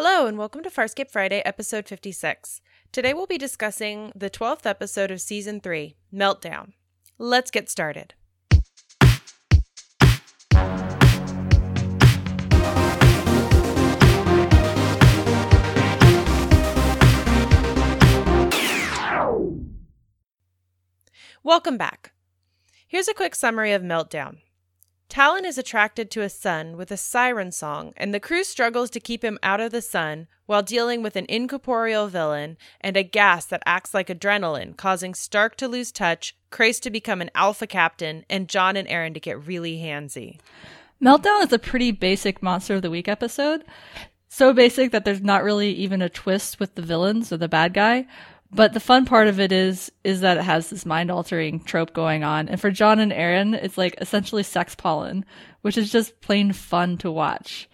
Hello, and welcome to Farscape Friday, episode 56. Today we'll be discussing the 12th episode of season 3, Meltdown. Let's get started. Welcome back. Here's a quick summary of Meltdown. Talyn is attracted to a sun with a siren song, and the crew struggles to keep him out of the sun while dealing with an incorporeal villain and a gas that acts like adrenaline, causing Stark to lose touch, Crais to become an alpha captain, and John and Aeryn to get really handsy. Meltdown is a pretty basic Monster of the Week episode. So basic that there's not really even a twist with the villains or the bad guy. But the fun part of it is is that it has this mind altering trope going on. And for John and Aeryn, it's like essentially sex pollen, which is just plain fun to watch.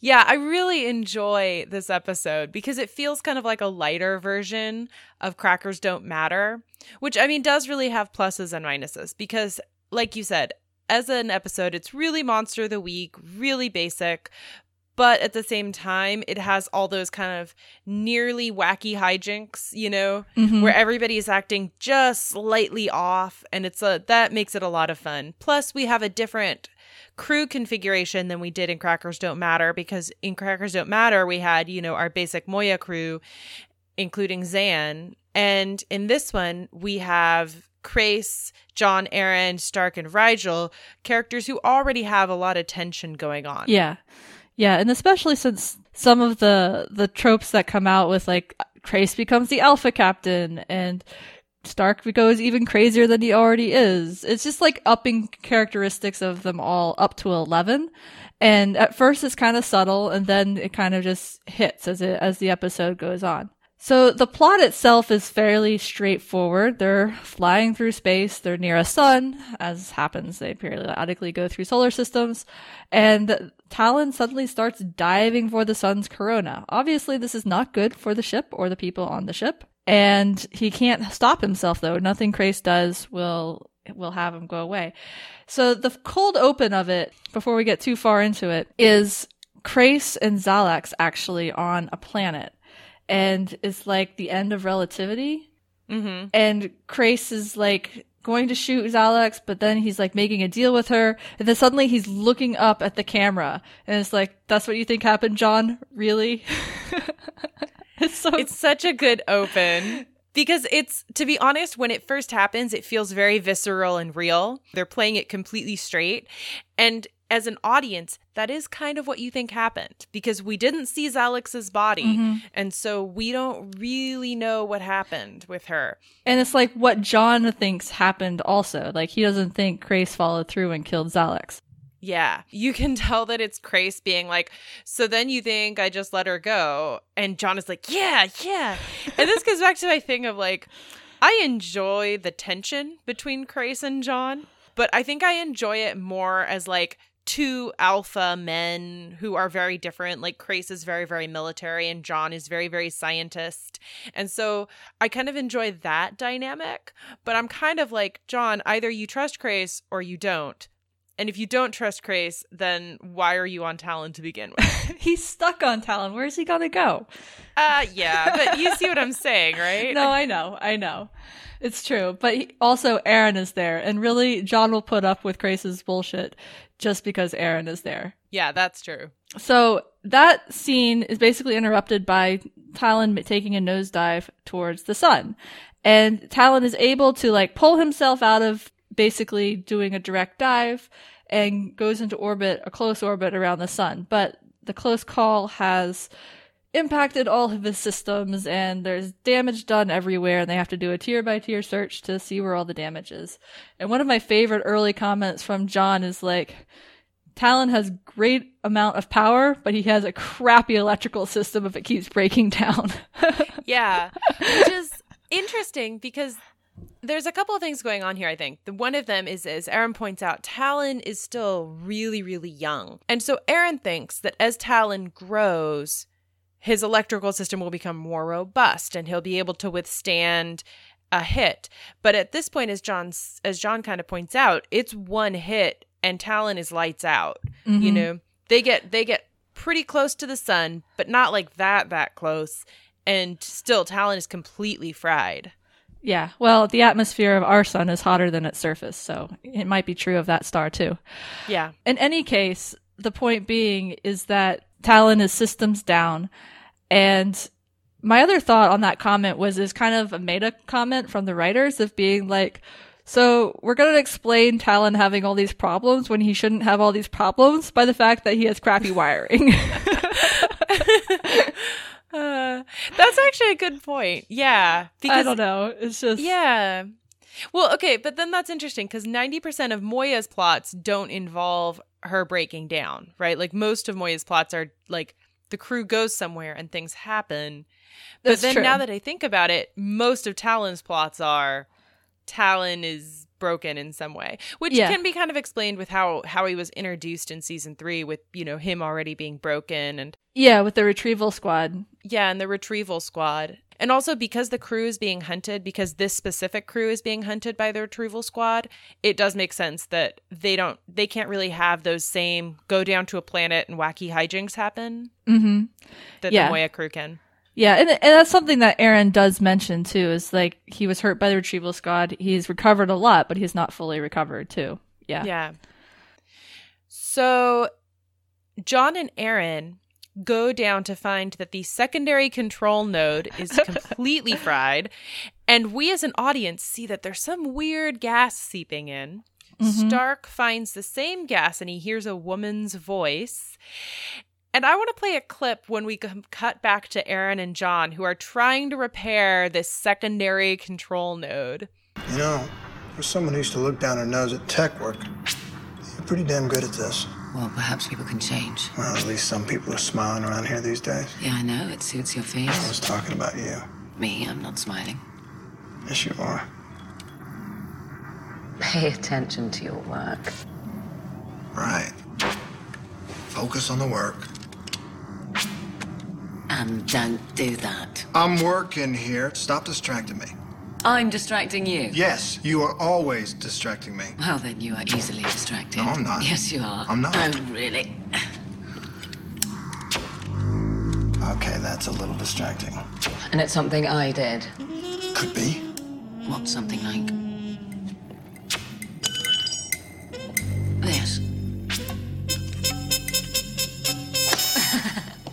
Yeah, I really enjoy this episode because it feels kind of like a lighter version of Crackers Don't Matter, which I mean does really have pluses and minuses because like you said, as an episode, it's really monster of the week, really basic, but at the same time it has all those kind of nearly wacky hijinks you know mm-hmm. where everybody is acting just slightly off and it's a that makes it a lot of fun plus we have a different crew configuration than we did in crackers don't matter because in crackers don't matter we had you know our basic moya crew including Zhaan and in this one we have Crais, John, Aeryn, Stark, and Rygel, characters who already have a lot of tension going on. Yeah. Yeah, and especially since some of the the tropes that come out with like Crais becomes the alpha captain and Stark goes even crazier than he already is. It's just like upping characteristics of them all up to 11. And at first it's kind of subtle and then it kind of just hits as it as the episode goes on. So the plot itself is fairly straightforward. They're flying through space. They're near a sun, as happens. They periodically go through solar systems, and Talyn suddenly starts diving for the sun's corona. Obviously, this is not good for the ship or the people on the ship. And he can't stop himself though. Nothing Crais does will will have him go away. So the cold open of it, before we get too far into it, is Crais and Xhalax actually on a planet and it's like the end of relativity. Mm-hmm. And Crais is like going to shoot Xhalax, but then he's like making a deal with her, and then suddenly he's looking up at the camera, and it's like, "That's what you think happened, John? Really?" it's so it's such a good open because it's to be honest when it first happens it feels very visceral and real they're playing it completely straight and as an audience, that is kind of what you think happened because we didn't see Xhalax's body. Mm-hmm. And so we don't really know what happened with her. And it's like what John thinks happened also. Like he doesn't think Crais followed through and killed Xhalax. Yeah. You can tell that it's Crais being like, so then you think I just let her go. And John is like, yeah, yeah. and this goes back to my thing of like, I enjoy the tension between Crais and John, but I think I enjoy it more as like two alpha men who are very different. Like Crais is very, very military and John is very, very scientist. And so I kind of enjoy that dynamic, but I'm kind of like, John, either you trust Crais or you don't. And if you don't trust Crais, then why are you on Talyn to begin with? He's stuck on Talyn. Where's he gonna go? Uh yeah, but you see what I'm saying, right? no, I know, I know. It's true. But he, also Aeryn is there, and really John will put up with Crais's bullshit just because Aeryn is there. Yeah, that's true. So that scene is basically interrupted by Talyn taking a nosedive towards the sun. And Talyn is able to like pull himself out of basically doing a direct dive and goes into orbit, a close orbit around the sun. But the close call has impacted all of his systems and there's damage done everywhere and they have to do a tier by tier search to see where all the damage is. And one of my favorite early comments from John is like, Talyn has great amount of power, but he has a crappy electrical system if it keeps breaking down. yeah. Which is interesting because there's a couple of things going on here, I think. The one of them is, as Aeryn points out, Talyn is still really, really young. And so Aeryn thinks that as Talyn grows, his electrical system will become more robust and he'll be able to withstand a hit. But at this point, as John as John kind of points out, it's one hit and Talyn is lights out. Mm-hmm. You know, they get they get pretty close to the sun, but not like that that close. And still, Talyn is completely fried. Yeah, well, the atmosphere of our sun is hotter than its surface, so it might be true of that star too. Yeah. In any case, the point being is that Talyn is systems down. And my other thought on that comment was is kind of a meta comment from the writers of being like, so we're going to explain Talyn having all these problems when he shouldn't have all these problems by the fact that he has crappy wiring. Uh, that's actually a good point. Yeah. I don't know. It's just. Yeah. Well, okay, but then that's interesting because 90% of Moya's plots don't involve her breaking down, right? Like most of Moya's plots are like the crew goes somewhere and things happen. But That's then true. now that I think about it, most of Talyn's plots are Talyn is broken in some way, which Yeah. can be kind of explained with how how he was introduced in season 3 with, you know, him already being broken and Yeah, with the retrieval squad. yeah, and the retrieval squad. And also because the crew is being hunted, because this specific crew is being hunted by the retrieval squad, it does make sense that they don't they can't really have those same go down to a planet and wacky hijinks happen mm-hmm. that Yeah. the Moya crew can. Yeah, and, and that's something that Aeryn does mention too. Is like he was hurt by the retrieval squad. He's recovered a lot, but he's not fully recovered too. Yeah. Yeah. So John and Aeryn go down to find that the secondary control node is completely fried. And we as an audience see that there's some weird gas seeping in. Mhm. Stark finds the same gas and he hears a woman's voice. And I want to play a clip when we cut back to Aeryn and John, who are trying to repair this secondary control node. You know, for someone who used to look down her nose at tech work, you're pretty damn good at this. Well, perhaps people can change. Well, at least some people are smiling around here these days. Yeah, I know. It suits your face. I face. was talking about you. Me, I'm not smiling. Yes, you are. Pay attention to your work. Right. Focus on the work. And don't do that. I'm working here. Stop distracting me. I'm distracting you. Yes, you are always distracting me. Well, then you are easily distracted. No, I'm not. Yes, you are. I'm not. Oh, really? Okay, that's a little distracting. And it's something I did. Could be. What's something like this?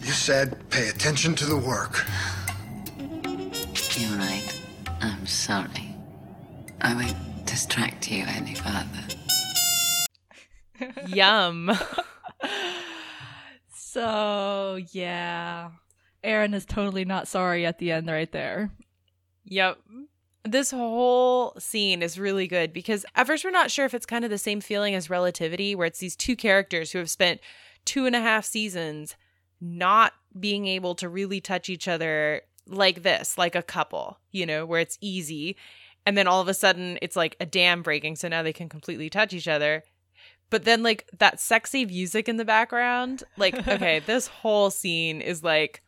You said pay attention to the work. Sorry. I won't distract you any further. Yum. So yeah, Aeryn is totally not sorry at the end right there. Yep. This whole scene is really good because at first we're not sure if it's kind of the same feeling as Relativity, where it's these two characters who have spent two and a half seasons not being able to really touch each other like this, like a couple, you know, where it's easy. And then all of a sudden it's like a dam breaking, so now they can completely touch each other. But then like that sexy music in the background, like okay, this whole scene is like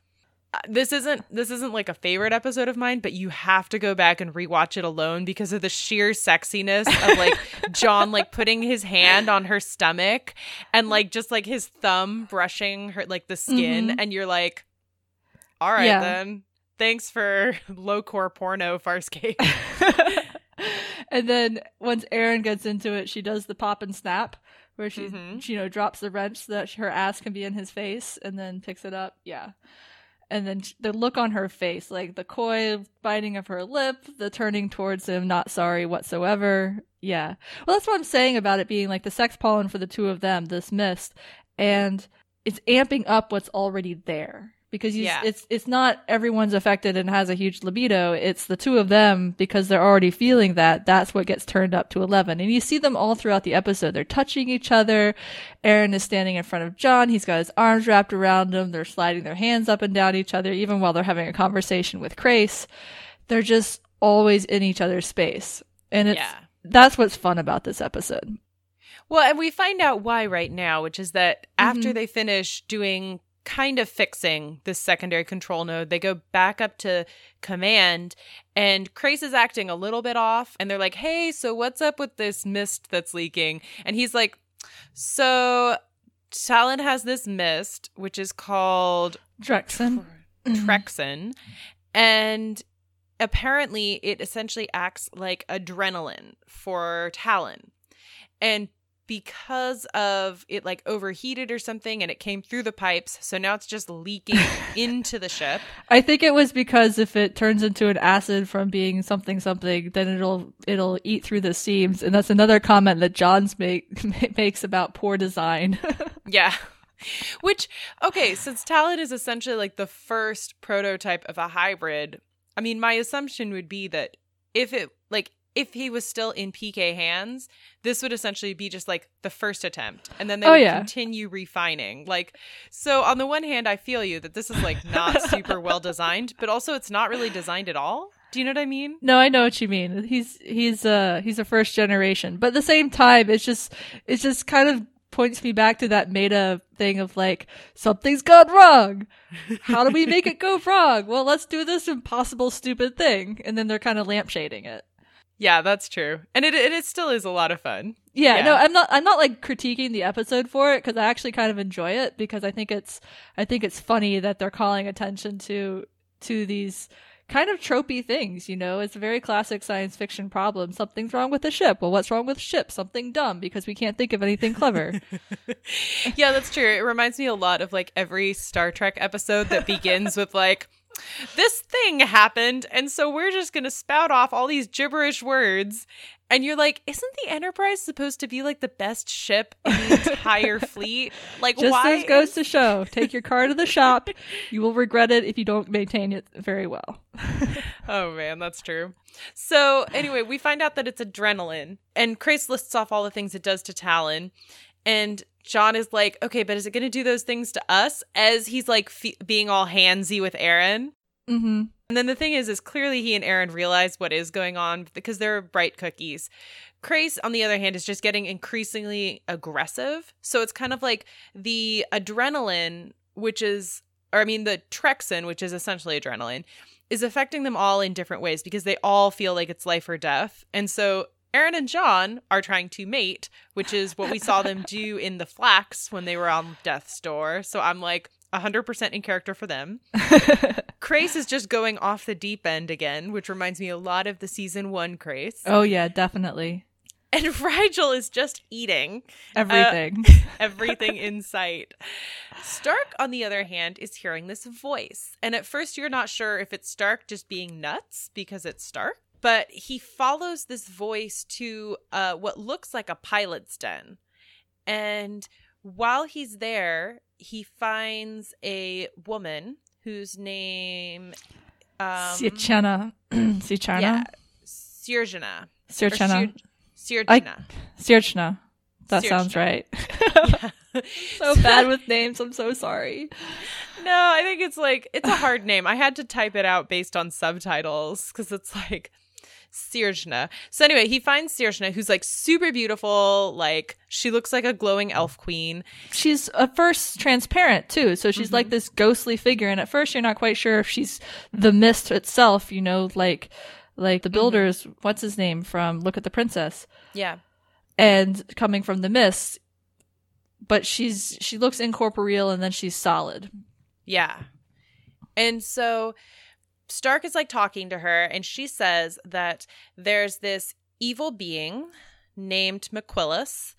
uh, this isn't this isn't like a favorite episode of mine, but you have to go back and rewatch it alone because of the sheer sexiness of like John like putting his hand on her stomach and like just like his thumb brushing her like the skin Mhm. and you're like all right Yeah. then. Thanks for low core porno Farscape. and then once Aeryn gets into it, she does the pop and snap, where she, Mhm. she, you know, drops the wrench so that her ass can be in his face, and then picks it up. Yeah, and then the look on her face, like the coy biting of her lip, the turning towards him, not sorry whatsoever. Yeah, well, that's what I'm saying about it being like the sex pollen for the two of them, this mist, and it's amping up what's already there because you, Yeah. it's it's not everyone's affected and has a huge libido. It's the two of them because they're already feeling that. That's what gets turned up to eleven, and you see them all throughout the episode. They're touching each other. Aeryn is standing in front of John. He's got his arms wrapped around him. They're sliding their hands up and down each other, even while they're having a conversation with Crais. They're just always in each other's space, and it's Yeah. that's what's fun about this episode. Well, and we find out why right now, which is that after Mhm. they finish doing kind of fixing this secondary control node, they go back up to command and Crais is acting a little bit off and they're like, "Hey, so what's up with this mist that's leaking?" And he's like, "So Talyn has this mist, which is called Drexen. Trexin, and apparently it essentially acts like adrenaline for Talyn. And because of it like overheated or something and it came through the pipes, so now it's just leaking into the ship. I think it was because if it turns into an acid from being something something, then it'll it'll eat through the seams, and that's another comment that Johns make makes about poor design. Yeah. Which, okay, since Talyn is essentially like the first prototype of a hybrid, I mean, my assumption would be that if it, like, if he was still in PK hands, this would essentially be just like the first attempt. And then they Oh, would yeah. continue refining. Like, so on the one hand, I feel you that this is like not super well designed, but also it's not really designed at all. Do you know what I mean? no, I know what you mean. He's he's uh he's a first generation, but at the same time, it's just it's just kind of points me back to that meta thing of like something's gone wrong. How do we make it go wrong? Well, let's do this impossible stupid thing, and then they're kind of lampshading it. Yeah, that's true. And it, it, it still is a lot of fun. Yeah, Yeah. no, I'm not. I'm not like critiquing the episode for it because I actually kind of enjoy it because I think it's, I think it's funny that they're calling attention to to these kind of tropey things. You know, it's a very classic science fiction problem. Something's wrong with the ship. Well, what's wrong with the ship? Something dumb because we can't think of anything clever. yeah, that's true. It reminds me a lot of like every Star Trek episode that begins with like this thing happened and so we're just going to spout off all these gibberish words and you're like isn't the Enterprise supposed to be like the best ship in the entire fleet? Like Just why as goes to show, take your car to the shop. You will regret it if you don't maintain it very well. Oh man, that's true. So anyway, we find out that it's adrenaline, and Crais lists off all the things it does to Talyn, and John is like, "Okay, but is it going to do those things to us?" As he's like fe- being all handsy with Aeryn. Mm-hmm. And then the thing is, is clearly he and Aeryn realize what is going on because they're bright cookies. Crais, on the other hand, is just getting increasingly aggressive. So it's kind of like the adrenaline, which is, or I mean, the Trexin, which is essentially adrenaline, is affecting them all in different ways because they all feel like it's life or death. And so Aeryn and John are trying to mate, which is what we saw them do in the Flax when they were on Death's Door. So I'm like 100% in character for them. Crais is just going off the deep end again, which reminds me a lot of the season one Crais. Oh yeah, definitely. And Rygel is just eating uh, Everything. everything in sight. Stark, on the other hand, is hearing this voice. And at first, you're not sure if it's Stark just being nuts because it's Stark, but he follows this voice to uh, what looks like a pilot's den. And while he's there, he finds a woman whose name. Um, Sichana. Sichana. yeah, Sirjana. Or Sirchana. Sir- Sirjana. That sounds right. so bad with names. I'm so sorry. No, I think it's like it's a hard name. I had to type it out based on subtitles because it's like Sirjna. So anyway, he finds Sirjna, who's like super beautiful. Like she looks like a glowing elf queen. She's at first transparent too, so she's Mm-hmm. like this ghostly figure, and at first you're not quite sure if she's the mist itself. You know, like like Mm-hmm. the builders. What's his name from Look at the Princess, Yeah, and coming from the mist. But she's she looks incorporeal, and then she's solid. yeah. And so Stark is like talking to her, and she says that there's this evil being named McQuillis,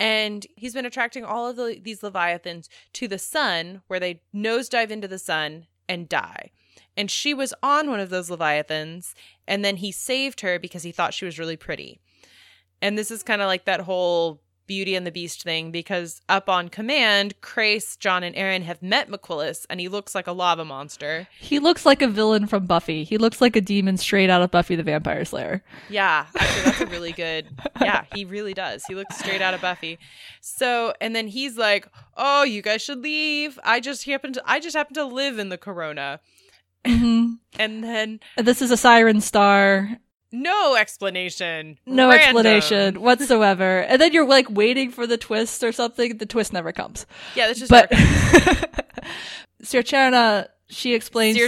and he's been attracting all of the, these leviathans to the sun, where they nosedive into the sun and die. And she was on one of those leviathans, and then he saved her because he thought she was really pretty. And this is kind of like that whole Beauty and the Beast thing because up on command, Crais, John, and Aeryn have met McQuillis, and he looks like a lava monster. He looks like a villain from Buffy. He looks like a demon straight out of Buffy the Vampire Slayer. Yeah, actually, that's a really good. Yeah, he really does. He looks straight out of Buffy. So, and then he's like, "Oh, you guys should leave. I just happen to. I just happen to live in the Corona." hmm And then This is a siren star. No explanation. No Random. explanation whatsoever. And then you're like waiting for the twist or something. The twist never comes. Yeah, that's just. But Sirchana, she explains.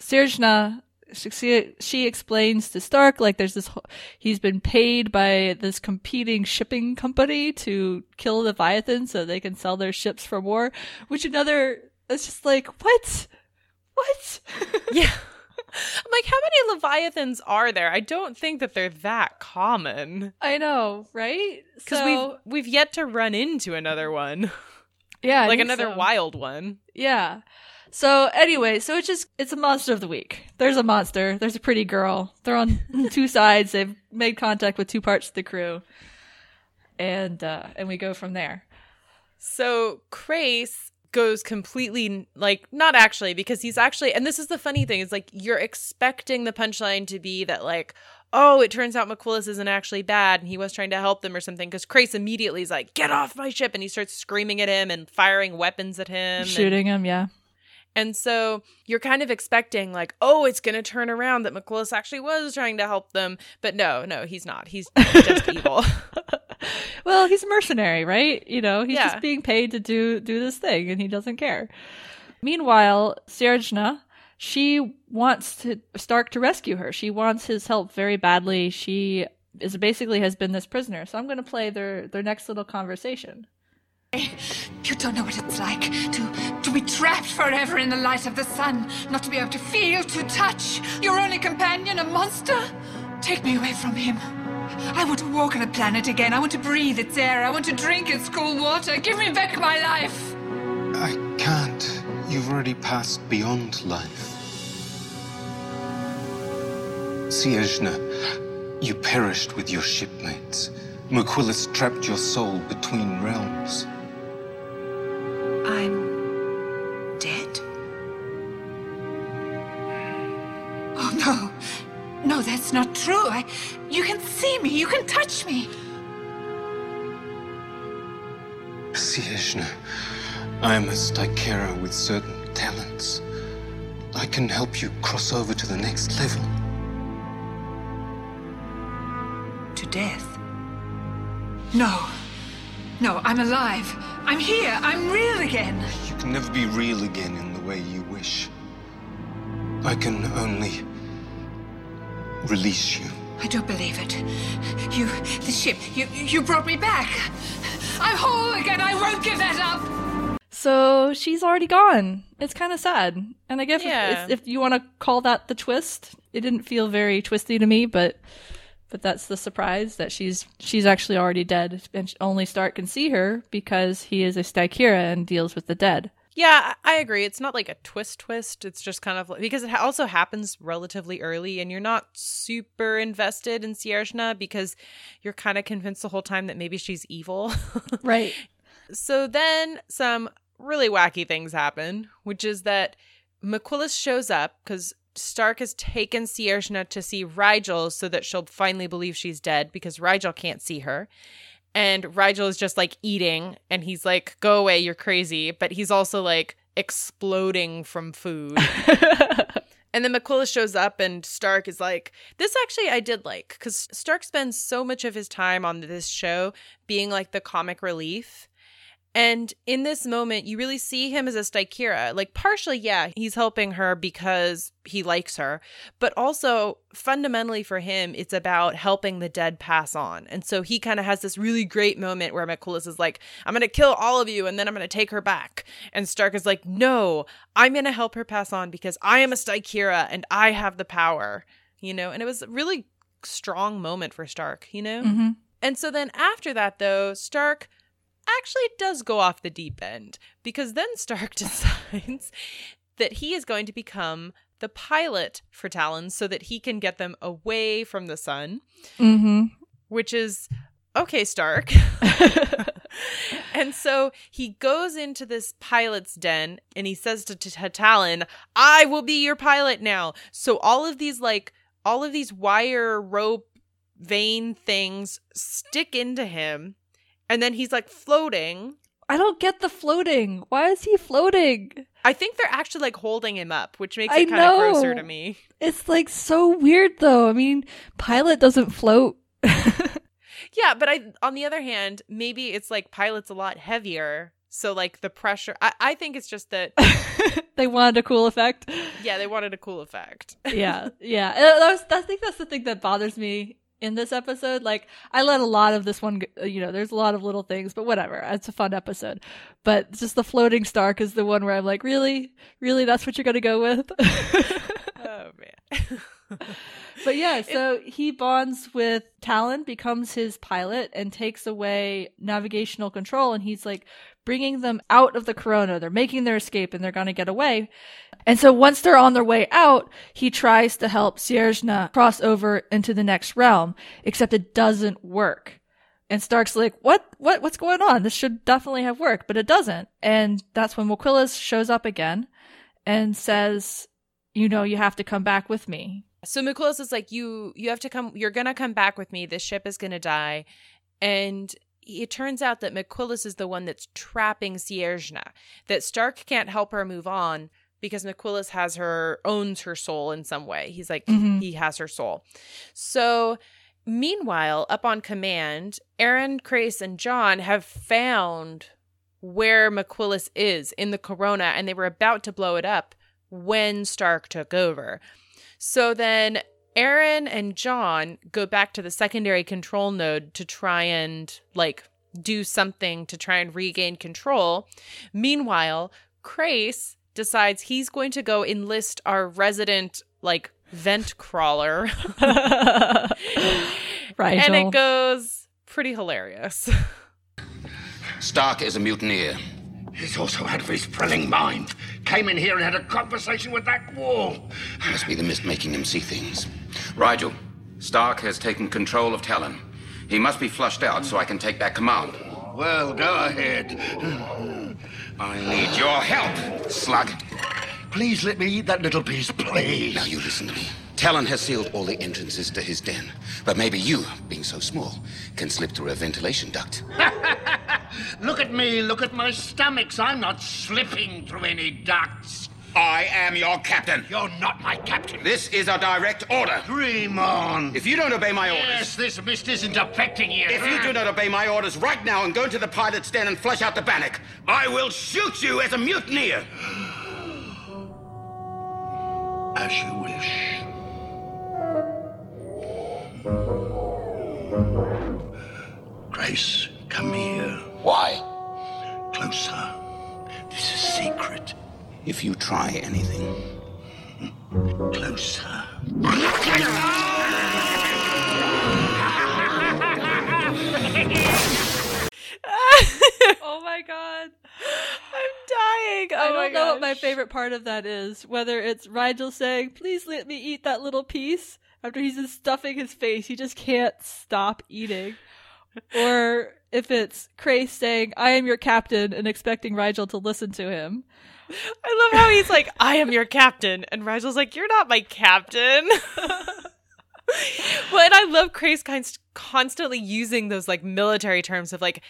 Sirjna she, she explains to Stark like there's this whole, he's been paid by this competing shipping company to kill Leviathan so they can sell their ships for war. Which another it's just like what, what? Yeah. I'm like, how many Leviathans are there? I don't think that they're that common. I know, right? Because So- we've we've yet to run into another one. yeah, I like another so. wild one. Yeah. So anyway, so it's just it's a monster of the week. There's a monster. There's a pretty girl. They're on two sides. They've made contact with two parts of the crew, and uh, and we go from there. So Crais goes completely like not actually because he's actually and this is the funny thing is like you're expecting the punchline to be that like oh it turns out McQuillis isn't actually bad and he was trying to help them or something because Crais immediately is like get off my ship and he starts screaming at him and firing weapons at him and- Shooting him, yeah. And so you're kind of expecting, like, oh, it's going to turn around that McClellis actually was trying to help them. But no, no, he's not. He's just evil. Well, he's a mercenary, right? You know, he's Yeah. just being paid to do do this thing, and he doesn't care. Meanwhile, Sirjna, she wants to Stark to rescue her. She wants his help very badly. She is basically has been this prisoner. So I'm going to play their their next little conversation. You don't know what it's like to to be trapped forever in the light of the sun, not to be able to feel, to touch. Your only companion, a monster? Take me away from him. I want to walk on a planet again. I want to breathe its air. I want to drink its cool water. Give me back my life. I can't. You've already passed beyond life. Sirjna, you perished with your shipmates. McQuillis trapped your soul between realms. No, not true. I. You can see me. You can touch me. Sirjna, I am a Stykera with certain talents. I can help you cross over to the next level. To death. No. No, I'm alive. I'm here. I'm real again. You can never be real again in the way you wish. I can only release you. I don't believe it. You, the ship, you, you brought me back. I'm whole again. I won't give that up. So she's already gone. It's kind of sad. And I guess if- Yeah. if, if you want to call that the twist, it didn't feel very twisty to me, but but that's the surprise that she's she's actually already dead, and only Stark can see her because he is a Stykera and deals with the dead. Yeah, I agree. It's not like a twist twist. It's just kind of like, because it also happens relatively early and you're not super invested in Sierra because you're kind of convinced the whole time that maybe she's evil. Right. So then some really wacky things happen, which is that McQuillis shows up because Stark has taken Sierra to see Rygel so that she'll finally believe she's dead because Rygel can't see her. And Rygel is just like eating and he's like, go away, you're crazy. But he's also like exploding from food. And then McQuillis shows up, and Stark is like, This actually I did like, because Stark spends so much of his time on this show being like the comic relief. And in this moment, you really see him as a Stykera. Like, partially, yeah, he's helping her because he likes her, but also fundamentally for him, it's about helping the dead pass on. And so he kind of has this really great moment where McCullus is like, I'm going to kill all of you and then I'm going to take her back. And Stark is like, No, I'm going to help her pass on because I am a Stykera and I have the power, you know? And it was a really strong moment for Stark, you know? hmm And so then after that, though, Stark actually does go off the deep end because then Stark decides that he is going to become the pilot for Talyn so that he can get them away from the sun, hmm which is okay, Stark. and so he goes into this pilot's den and he says to, to, to Talyn, I will be your pilot now. So all of these, like, all of these wire rope vein things stick into him. And then he's like floating. I don't get the floating. Why is he floating? I think they're actually like holding him up, which makes it kind of grosser to me. It's like so weird though. I mean, pilot doesn't float. Yeah, but I on the other hand, maybe it's like pilot's a lot heavier. So like the pressure I, I think it's just that that they wanted a cool effect. Yeah, they wanted a cool effect. yeah, yeah. Uh, That was, I think that's the thing that bothers me in this episode. Like, I let a lot of this one, go- you know, there's a lot of little things, but whatever. It's a fun episode. But just the floating Stark is the one where I'm like, really, really, that's what you're gonna go with? oh man. But yeah, so he bonds with Talyn, becomes his pilot, and takes away navigational control. And he's like bringing them out of the corona. They're making their escape and they're going to get away. And so once they're on their way out, he tries to help Sirjna cross over into the next realm, except it doesn't work. And Stark's like, what, what, what's going on? This should definitely have worked, but it doesn't. And that's when Waquilas shows up again and says, you know, you have to come back with me. So Miklos is like, you you have to come you're gonna come back with me. This ship is gonna die. And it turns out that McQuillis is the one that's trapping Sirjna. That Stark can't help her move on because McQuillis has her owns her soul in some way. He's like Mhm. he has her soul. So meanwhile, up on command, Aeryn, Crais, and John have found where McQuillis is in the corona and they were about to blow it up when Stark took over. So then Aeryn and John go back to the secondary control node to try and like do something to try and regain control. Meanwhile, Crais decides he's going to go enlist our resident like vent crawler. Rygel. and it goes pretty hilarious. Stark is a mutineer. He's also out of his thrilling mind. Came in here and had a conversation with that wall. Must be the mist making him see things. Rygel, Stark has taken control of Talyn. He must be flushed out so I can take back command. Well, go ahead. I need your help, slug. Please let me eat that little piece, please. Now you listen to me. Talyn has sealed all the entrances to his den, but maybe you, being so small, can slip through a ventilation duct. Look at me, look at my stomachs. I'm not slipping through any ducts. I am your captain. You're not my captain. This is a direct order. Dream on. If you don't obey my orders, Yes, this mist isn't affecting you. if you do not obey my orders right now and go into the pilot's den and flush out the Banik, I will shoot you as a mutineer. As you wish. Crais, come here. Why? Closer. This is secret. If you try anything, Closer. oh my god. I'm dying. Oh I my don't know what my favorite part of that is. Whether it's Rygel saying, please let me eat that little piece after he's just stuffing his face. He just can't stop eating. or if it's Crais saying, I am your captain and expecting Rygel to listen to him. I love how he's like, I am your captain. And Rygel's like, You're not my captain. well, and I love Crais kind constantly using those like military terms of like,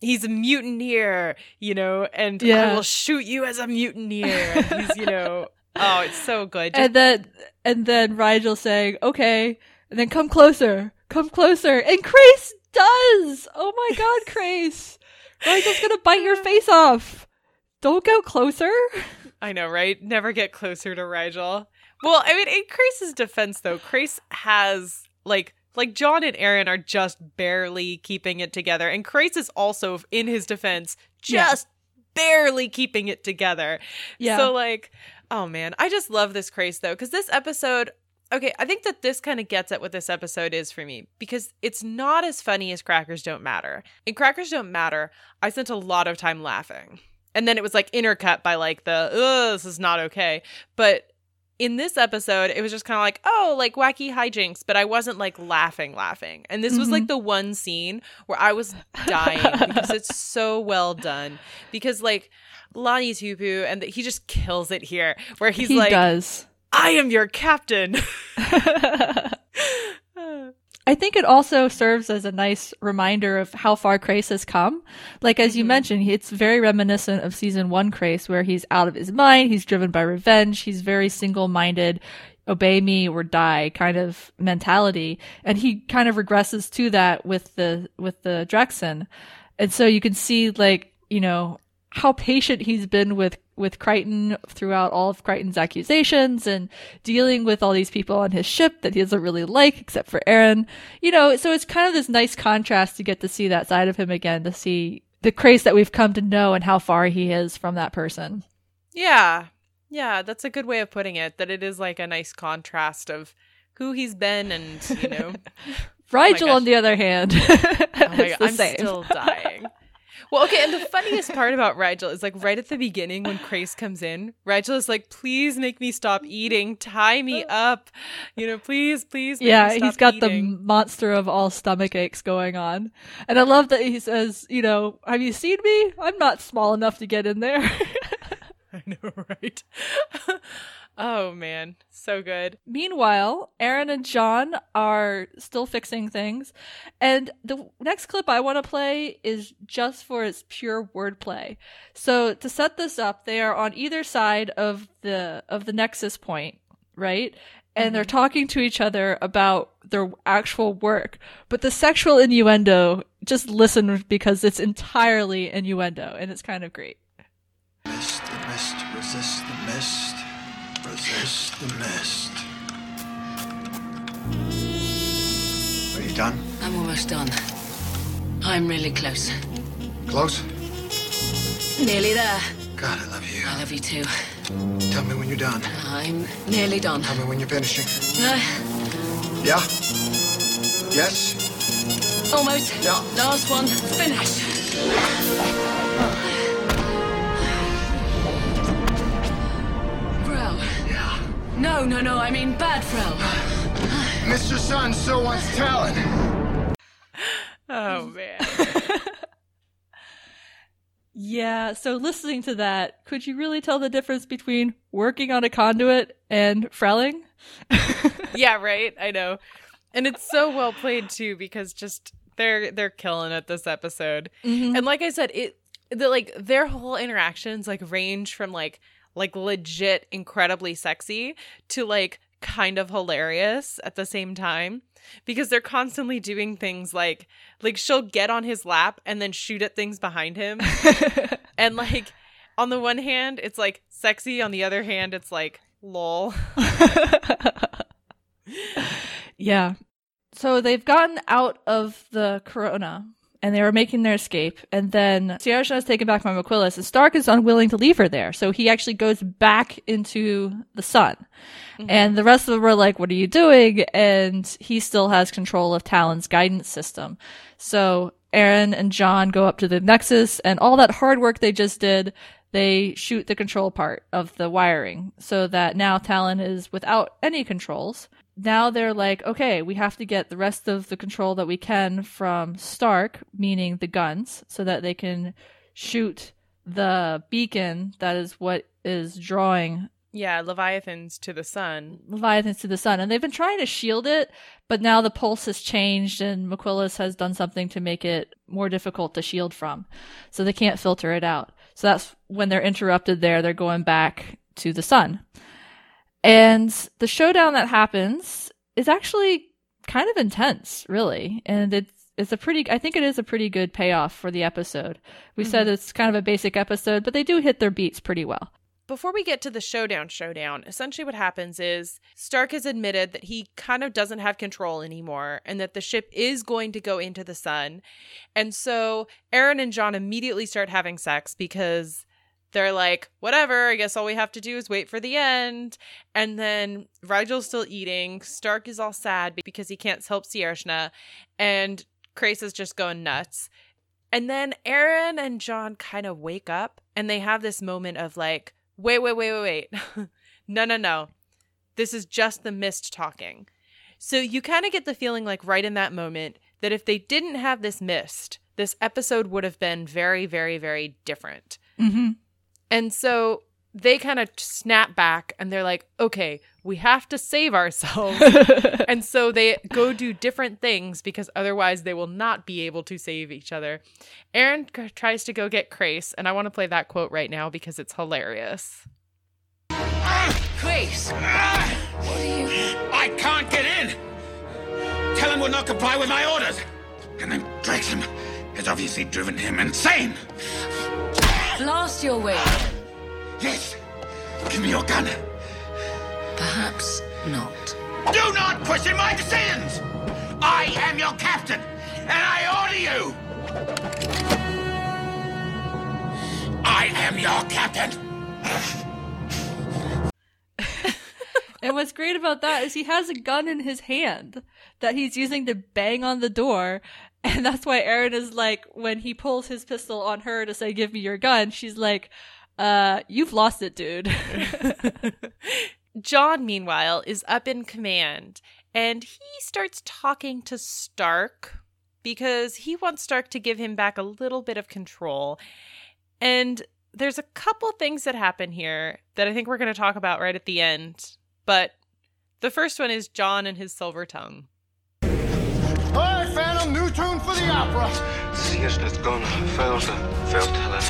he's a mutineer, you know, and I Yeah. will shoot you as a mutineer. And he's, you know, oh, it's so good. Just- And then and then Rygel saying, Okay, and then come closer, come closer. And Crais does! Oh my god, Crais! Rygel's gonna bite your face off. Don't go closer. I know, right? Never get closer to Rygel. Well, I mean, in Crais's defense, though, Crais has like like John and Aeryn are just barely keeping it together, and Crais is also, in his defense, Yeah. just barely keeping it together. Yeah. So, like, oh man, I just love this Crais though, because this episode. Okay, I think that this kind of gets at what this episode is for me because it's not as funny as Crackers Don't Matter. In Crackers Don't Matter, I spent a lot of time laughing. And then it was like intercut by like the, oh, this is not okay. But in this episode, it was just kind of like, oh, like wacky hijinks, but I wasn't like laughing, laughing. And this was like mm-hmm. the one scene where I was dying because it's so well done. Because like Lani Tupu, and he just kills it here, where he's he like, does. I am your captain. I think it also serves as a nice reminder of how far Crais has come. Like, as you mm-hmm. mentioned, it's very reminiscent of season one Crais, where he's out of his mind, he's driven by revenge, he's very single minded, obey me or die kind of mentality. And he kind of regresses to that with the, with the Drexen. And so you can see, like, you know, how patient he's been with with Crichton throughout all of Crichton's accusations and dealing with all these people on his ship that he doesn't really like except for Aeryn. You know, so it's kind of this nice contrast to get to see that side of him again, to see the Crais that we've come to know and how far he is from that person. Yeah. Yeah, that's a good way of putting it. That it is like a nice contrast of who he's been and, you know. Rygel, gosh. on the other hand, Oh my God, the I'm still dying. Well, okay, and the funniest part about Rygel is like right at the beginning when Crais comes in, Rygel is like, "Please make me stop eating, tie me up, you know, please, please." Make yeah, me stop he's got eating. the monster of all stomach aches going on. And I love that he says, you know, have you seen me? I'm not small enough to get in there. I know, right? oh man, so good. Meanwhile, Aeryn and John are still fixing things. And the next clip I want to play is just for its pure wordplay. So to set this up, they are on either side of the of the nexus point, right? And they're mm-hmm. talking to each other about their actual work. But the sexual innuendo, just listen because it's entirely innuendo and it's kind of great. The mist. Are you done? I'm almost done. I'm really close. Close? Nearly there. God, I love you. I love you too. Tell me when you're done. I'm nearly done. Tell me when you're finishing. Uh, Yeah? Yes? almost. Yeah. Last one. Finish. No, no, no. I mean bad Frau. Mr. Sun still wants talent. Oh man. Yeah, so listening to that, could you really tell the difference between working on a conduit and frelling? yeah, right. I know, and it's so well played too because just they're they're killing it this episode. Mm-hmm. And like I said, it the like their whole interactions like range from like like legit incredibly sexy to like kind of hilarious at the same time. Because they're constantly doing things like like she'll get on his lap and then shoot at things behind him. And like on the one hand it's like sexy. On the other hand it's like lol. Yeah. So they've gotten out of the corona and they were making their escape. And then Sierra is taken back by McQuillis and Stark is unwilling to leave her there. So he actually goes back into the sun. Mm-hmm. And the rest of them are like, what are you doing? And he still has control of Talyn's guidance system. So Aeryn and John go up to the Nexus and all that hard work they just did, they shoot the control part of the wiring so that now Talyn is without any controls now they're like, okay, we have to get the rest of the control that we can from Stark, meaning the guns, so that they can shoot the beacon that is what is drawing yeah leviathans to the sun Leviathans to the sun. And they've been trying to shield it, but now the pulse has changed and McQuillis has done something to make it more difficult to shield from. So they can't filter it out. So that's when they're interrupted there, they're going back to the sun. And the showdown that happens is actually kind of intense, really. And it's it's a pretty I think it is a pretty good payoff for the episode. We said mm-hmm. it's kind of a basic episode, but they do hit their beats pretty well. before we get to the showdown showdown essentially what happens is stark has admitted that he kind of doesn't have control anymore and that the ship is going to go into the sun and so aeryn and john immediately start having sex because they're like whatever i guess all we have to do is wait for the end and then rygel's still eating stark is all sad because he can't help siershna and Crais is just going nuts and then Aeryn and John kind of wake up and they have this moment of like, wait, wait, wait, wait, wait. no, no, no. This is just the mist talking. So you kind of get the feeling like right in that moment that if they didn't have this mist, this episode would have been very, very, very different. Mm-hmm. And so they kind of snap back and they're like, okay, we have to save ourselves. and so they go do different things because otherwise they will not be able to save each other. Aeryn c- tries to go get Crais, and I want to play that quote right now because it's hilarious. Chris, I can't get in! Talyn will not comply with my orders! And then Draxum has obviously driven him insane! Blast your way. Yes. Give me your gun. Perhaps not. Do not question my decisions! I am your captain, and I order you! I am your captain! And what's great about that is he has a gun in his hand that he's using to bang on the door. And that's why Aeryn is like, when he pulls his pistol on her to say, give me your gun, she's like, uh, you've lost it, dude. John, meanwhile, is up in command and he starts talking to Stark because he wants Stark to give him back a little bit of control. And there's a couple things that happen here that I think we're going to talk about right at the end. But the first one is John and his silver tongue. The opera. Sirjna's gone. Failed her. Failed Helen.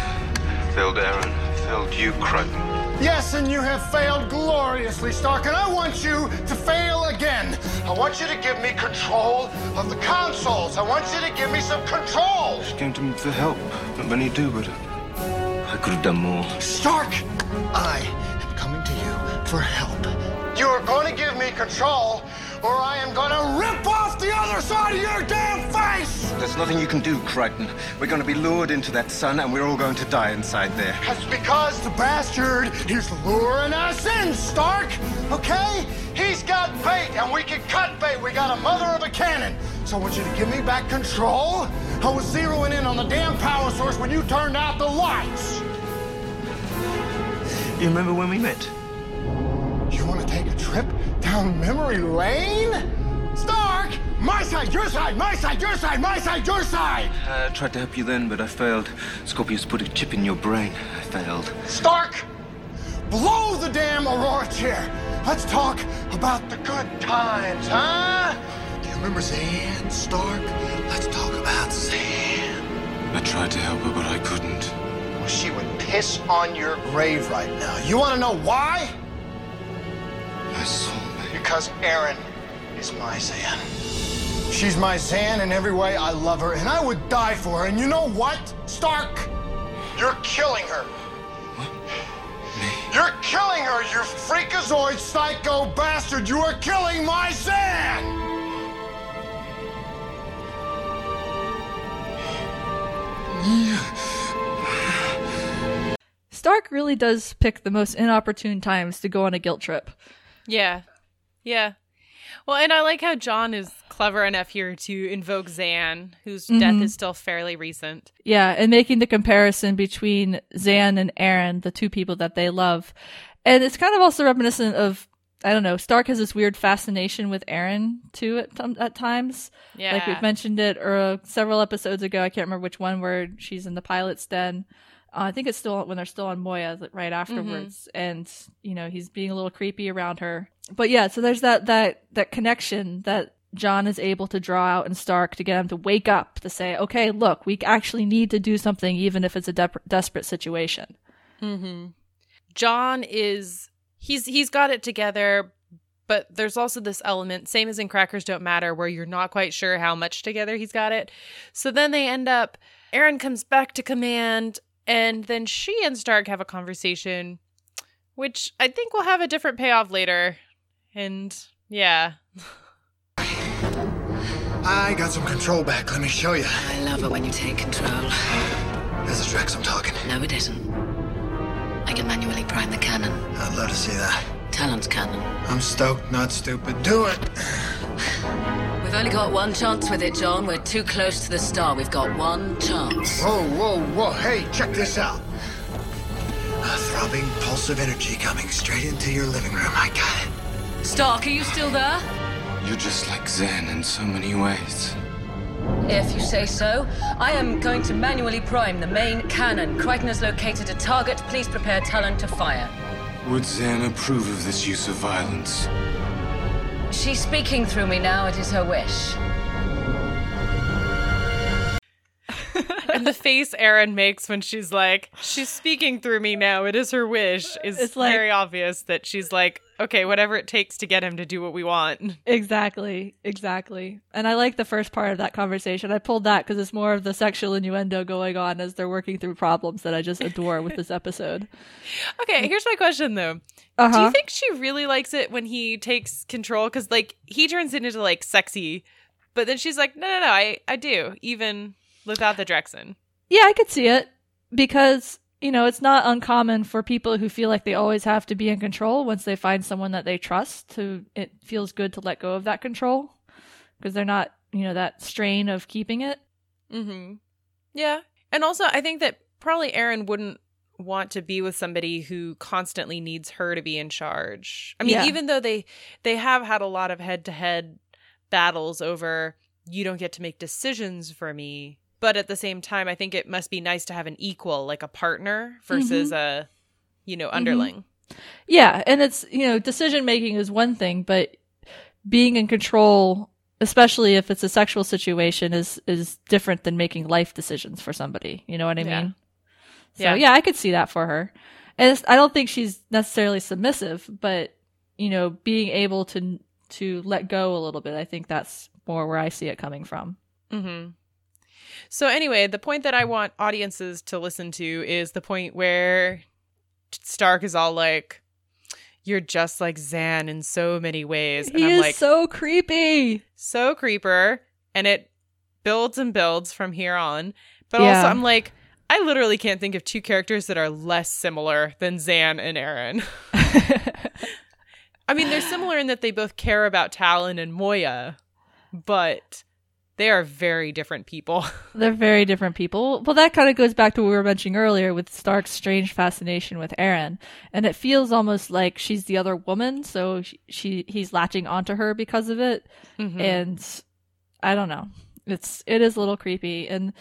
Failed Aeryn. Failed you, Crichton. Yes, and you have failed gloriously, Stark, and I want you to fail again. I want you to give me control of the consoles. I want you to give me some control. Came to me for help. Not many do, but I could have done more. Stark, I am coming to you for help. You are going to give me control, or I am going to rip off the other side of your damn face! There's nothing you can do, Crichton. We're going to be lured into that sun, and we're all going to die inside there. That's because the bastard is luring us in, Stark! Okay? He's got bait, and we can cut bait. We got a mother of a cannon. So I want you to give me back control. I was zeroing in on the damn power source when you turned out the lights. You remember when we met? Trip down memory lane? Stark! My side, your side, my side, your side, my side, your side! Uh, I tried to help you then, but I failed. Scorpius put a chip in your brain. I failed. Stark! Blow the damn Aurora chair! Let's talk about the good times, huh? Do you remember Zhaan, Stark? Let's talk about Zhaan. I tried to help her, but I couldn't. Well, she would piss on your grave right now. You want to know why? My soulmate. Because Aeryn is my Zhaan. She's my Zhaan in every way. I love her, and I would die for her. And you know what, Stark? You're killing her. Me. You're killing her, you freakazoid psycho bastard! You are killing my Zhaan! Stark really does pick the most inopportune times to go on a guilt trip. Yeah. Yeah. Well, and I like how John is clever enough here to invoke Zhaan, whose death mm-hmm. is still fairly recent. Yeah, and making the comparison between Zhaan and Aeryn, the two people that they love. And it's kind of also reminiscent of I don't know, Stark has this weird fascination with Aeryn too at, at times. Yeah. Like we've mentioned it or several episodes ago, I can't remember which one where she's in the pilot's den. Uh, I think it's still when they're still on Moya right afterwards, and you know he's being a little creepy around her. But yeah, so there's that that that connection that John is able to draw out in Stark to get him to wake up to say, okay, look, we actually need to do something, even if it's a de- desperate situation. John is he's he's got it together, but there's also this element, same as in Crackers Don't Matter, where you're not quite sure how much together he's got it. So then they end up Aeryn comes back to command, and then she and Stark have a conversation, which I think will have a different payoff later. And yeah. I got some control back. Let me show you. I love it when you take control. There's the Drex I'm talking. No, it isn't. I can manually prime the cannon. I'd love to see that. Talyn's cannon. I'm stoked, not stupid. Do it. We've only got one chance with it, John. We're too close to the star. We've got one chance. Whoa, whoa, whoa. Hey, check this out. A throbbing pulse of energy coming straight into your living room. I got it. Stark, are you still there? You're just like Zhaan in so many ways. If you say so. I am going to manually prime the main cannon. Crichton has located a target. Please prepare Talyn to fire. Would Zhaan approve of this use of violence? She's speaking through me now. It is her wish. And the face Aeryn makes when she's like, she's speaking through me now. It is her wish. Is It's like- very obvious that she's like, okay, whatever it takes to get him to do what we want. Exactly, exactly. And I like the first part of that conversation. I pulled that because it's more of the sexual innuendo going on as they're working through problems that I just adore with this episode. Okay, here's my question though. Uh-huh. Do you think she really likes it when he takes control? Because like he turns it into like sexy, but then she's like, no, no, no, I, I do, even without the Drexen. Yeah, I could see it because you know it's not uncommon for people who feel like they always have to be in control once they find someone that they trust. To it feels good to let go of that control because they're not you know that strain of keeping it. Mm-hmm. Yeah, and also I think that probably Aeryn wouldn't want to be with somebody who constantly needs her to be in charge. I mean, Yeah. even though they they have had a lot of head to head battles over you don't get to make decisions for me, but at the same time, I think it must be nice to have an equal, like a partner versus a you know underling. Yeah, and it's you know decision making is one thing, but being in control, especially if it's a sexual situation, is is different than making life decisions for somebody. You know what I Yeah. mean? So Yeah. yeah. I could see that for her. And it's, I don't think she's necessarily submissive, but you know, being able to to let go a little bit, I think that's more where I see it coming from. Mm-hmm. So anyway, the point that I want audiences to listen to is the point where Stark is all like, "You're just like Zhaan in so many ways," and he I'm is like, so creepy. so creeper, and it builds and builds from here on. But also, I'm like, I literally can't think of two characters that are less similar than Zhaan and Aeryn. I mean, they're similar in that they both care about Talyn and Moya, but they are very different people. They're very different people. Well, that kind of goes back to what we were mentioning earlier with Stark's strange fascination with Aeryn, and it feels almost like she's the other woman, so she, she he's latching onto her because of it, Mhm. and I don't know. It's it is a little creepy, and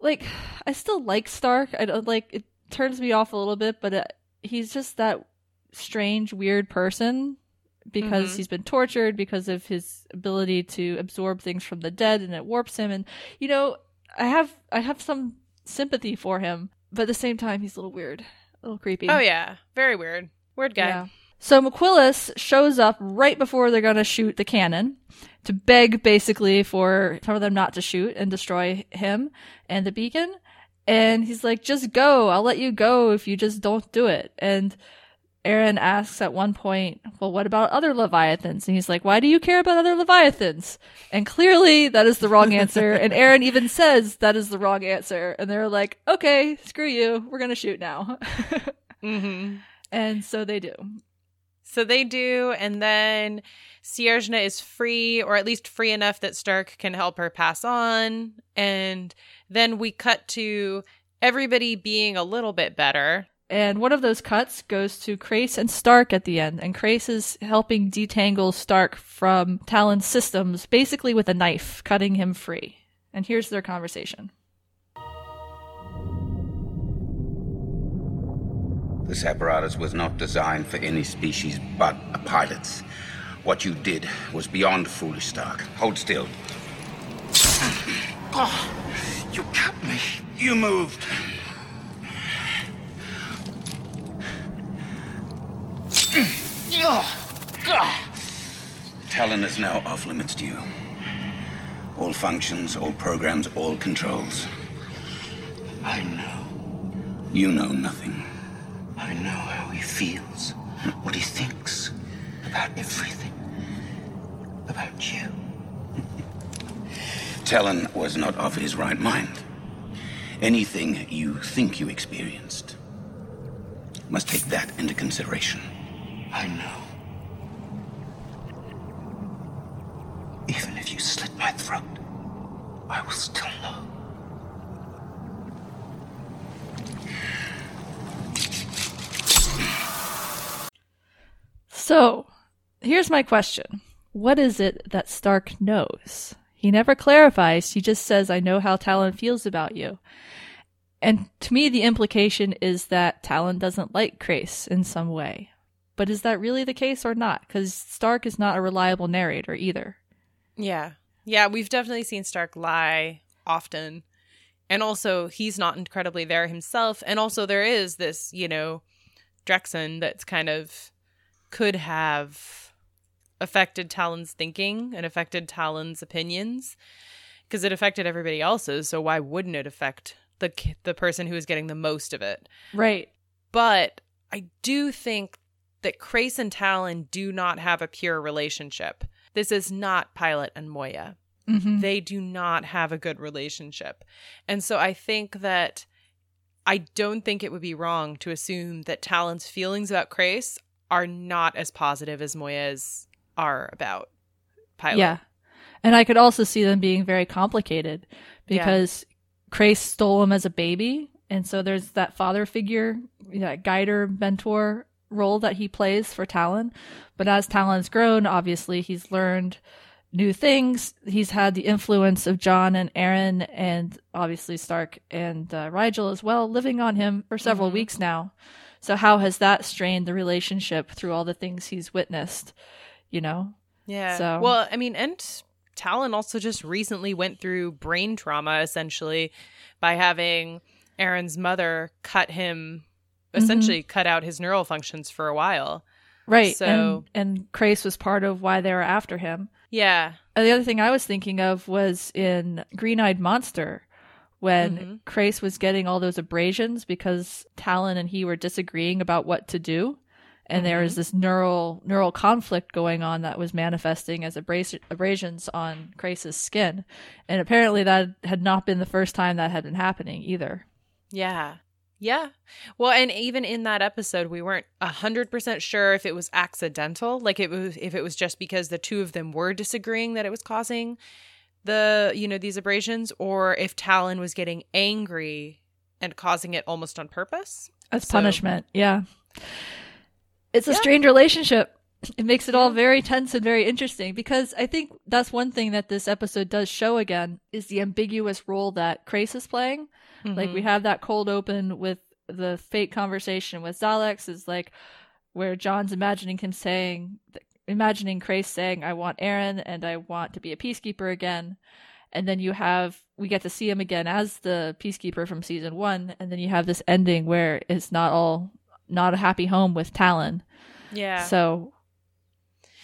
like I still like Stark. I don't like it turns me off a little bit, but it, he's just that strange, weird person because Mhm. he's been tortured because of his ability to absorb things from the dead and it warps him and you know i have i have some sympathy for him but at the same time he's a little weird a little creepy Oh yeah, very weird. Weird guy. yeah. so mcquillis shows up right before they're gonna shoot the cannon to beg basically for for them not to shoot and destroy him and the beacon and he's like just go i'll let you go if you just don't do it and Aeryn asks at one point, Well, what about other Leviathans? And he's like, Why do you care about other Leviathans? And clearly that is the wrong answer. and Aeryn even says that is the wrong answer. And they're like, Okay, screw you. We're going to shoot now. Mm-hmm. and so they do. So they do, and then Sirjna is free, or at least free enough that Stark can help her pass on. And then we cut to everybody being a little bit better. And one of those cuts goes to Crais and Stark at the end. And Crais is helping detangle Stark from Talyn's systems, basically with a knife, cutting him free. And here's their conversation. This apparatus was not designed for any species but a pilot's. What you did was beyond foolish, Stark. Hold still. Oh, you cut me. You moved. Oh, God. Talyn is now off limits to you. All functions, all programs, all controls. I know. You know nothing. I know how he feels, what he thinks about everything. About you. Talyn was not of his right mind. Anything you think you experienced must take that into consideration. I know. Even if you slit my throat, I will still know. So, here's my question. What is it that Stark knows? He never clarifies, he just says, I know how Talyn feels about you. And to me, the implication is that Talyn doesn't like Crais in some way. But is that really the case or not? Because Stark is not a reliable narrator either. Yeah. Yeah, we've definitely seen Stark lie often. And also, he's not incredibly there himself. And also, there is this, you know, Drexen that's kind of could have affected Talyn's thinking and affected Talyn's opinions because it affected everybody else's. So why wouldn't it affect the the person who is getting the most of it? Right. But I do think that Crais and Talyn do not have a pure relationship. This is not Pilot and Moya. Mhm. They do not have a good relationship. And so I think that I don't think it would be wrong to assume that Talyn's feelings about Crais are not as positive as Moya's are about Pilot. Yeah. And I could also see them being very complicated because Crais stole him as a baby. And so there's that father figure, that guider, mentor role that he plays for Talyn. But as Talyn's grown, obviously he's learned new things. He's had the influence of John and Aeryn and obviously Stark and uh, Rygel as well living on him for several Mhm. weeks now. So how has that strained the relationship through all the things he's witnessed, you know? Yeah. So- Well, I mean, and Talyn also just recently went through brain trauma essentially by having Aeryn's mother cut him essentially cut out his neural functions for a while. Right. So- and, and Crais was part of why they were after him. Yeah. Uh, The other thing I was thinking of was in Green Eyed Monster when Mhm. Crais was getting all those abrasions because Talyn and he were disagreeing about what to do. And there was this neural neural conflict going on that was manifesting as abras- abrasions on Crais's skin. And apparently that had not been the first time that had been happening either. Yeah. Yeah. Well, and even in that episode, we weren't a hundred percent sure if it was accidental, like it was if it was just because the two of them were disagreeing that it was causing the you know these abrasions, or if Talyn was getting angry and causing it almost on purpose. As So- punishment. Yeah. It's a Yeah. strange relationship. It makes it all very tense and very interesting because I think that's one thing that this episode does show again is the ambiguous role that Crais is playing. Like we Mhm. have that cold open with the fake conversation with Zalex is like where John's imagining him saying imagining Crais saying I want Aeryn and I want to be a peacekeeper again. And then you have we get to see him again as the peacekeeper from season 1 and then you have this ending where it's not all not a happy home with Talyn. yeah. So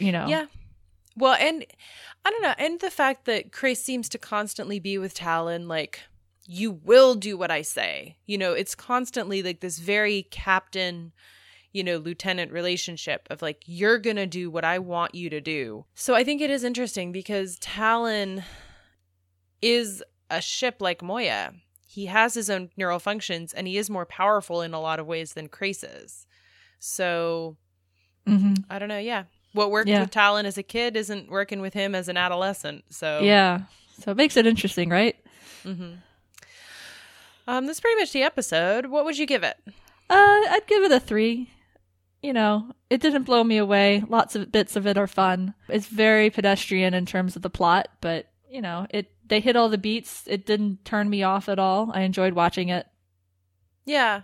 you know. Yeah. Well, and I don't know, and the fact that Crais seems to constantly be with Talyn, like, you will do what I say. You know, it's constantly like this very captain, you know, lieutenant relationship of like, you're going to do what I want you to do. So I think it is interesting because Talyn is a ship like Moya. He has his own neural functions and he is more powerful in a lot of ways than Crais is. So Mhm. I don't know. Yeah. What worked Yeah. with Talyn as a kid isn't working with him as an adolescent. So, Yeah. So it makes it interesting, right? hmm Um, that's pretty much the episode. What would you give it? Uh, I'd give it a three. You know, it didn't blow me away. Lots of bits of it are fun. It's very pedestrian in terms of the plot, but you know, it they hit all the beats. It didn't turn me off at all. I enjoyed watching it. Yeah.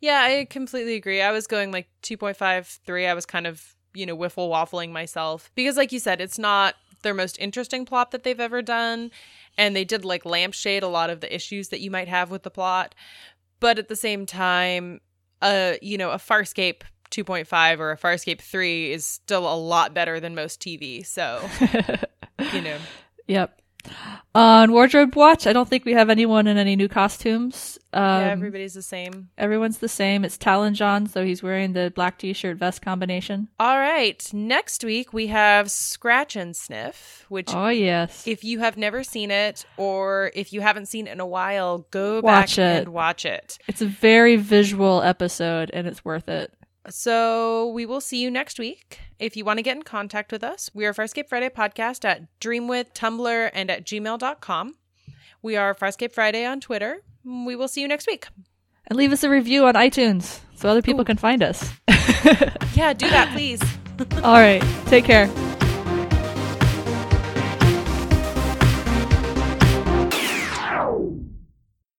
Yeah, I completely agree. I was going like 2.5, 3. I was kind of, you know, wiffle waffling myself. Because, like you said, it's not their most interesting plot that they've ever done. And they did like lampshade a lot of the issues that you might have with the plot. But at the same time, uh, you know, a Farscape 2.5 or a Farscape 3 is still a lot better than most TV. So, you know. Yep. On Wardrobe Watch, I don't think we have anyone in any new costumes. Um, yeah, everybody's the same. everyone's the same. It's Talyn John, so he's wearing the black t-shirt vest combination. All right. Next week we have Scratch and Sniff, which Oh yes. if you have never seen it or if you haven't seen it in a while, go Watch back it. and watch it. It's a very visual episode and it's worth it. So we will see you next week. If you want to get in contact with us, we are Farscape Friday Podcast at Dreamwidth, Tumblr, and at gmail.com. We are Farscape Friday on Twitter. We will see you next week. And leave us a review on iTunes so other people can find us. Yeah, do that, please. All right. Take care.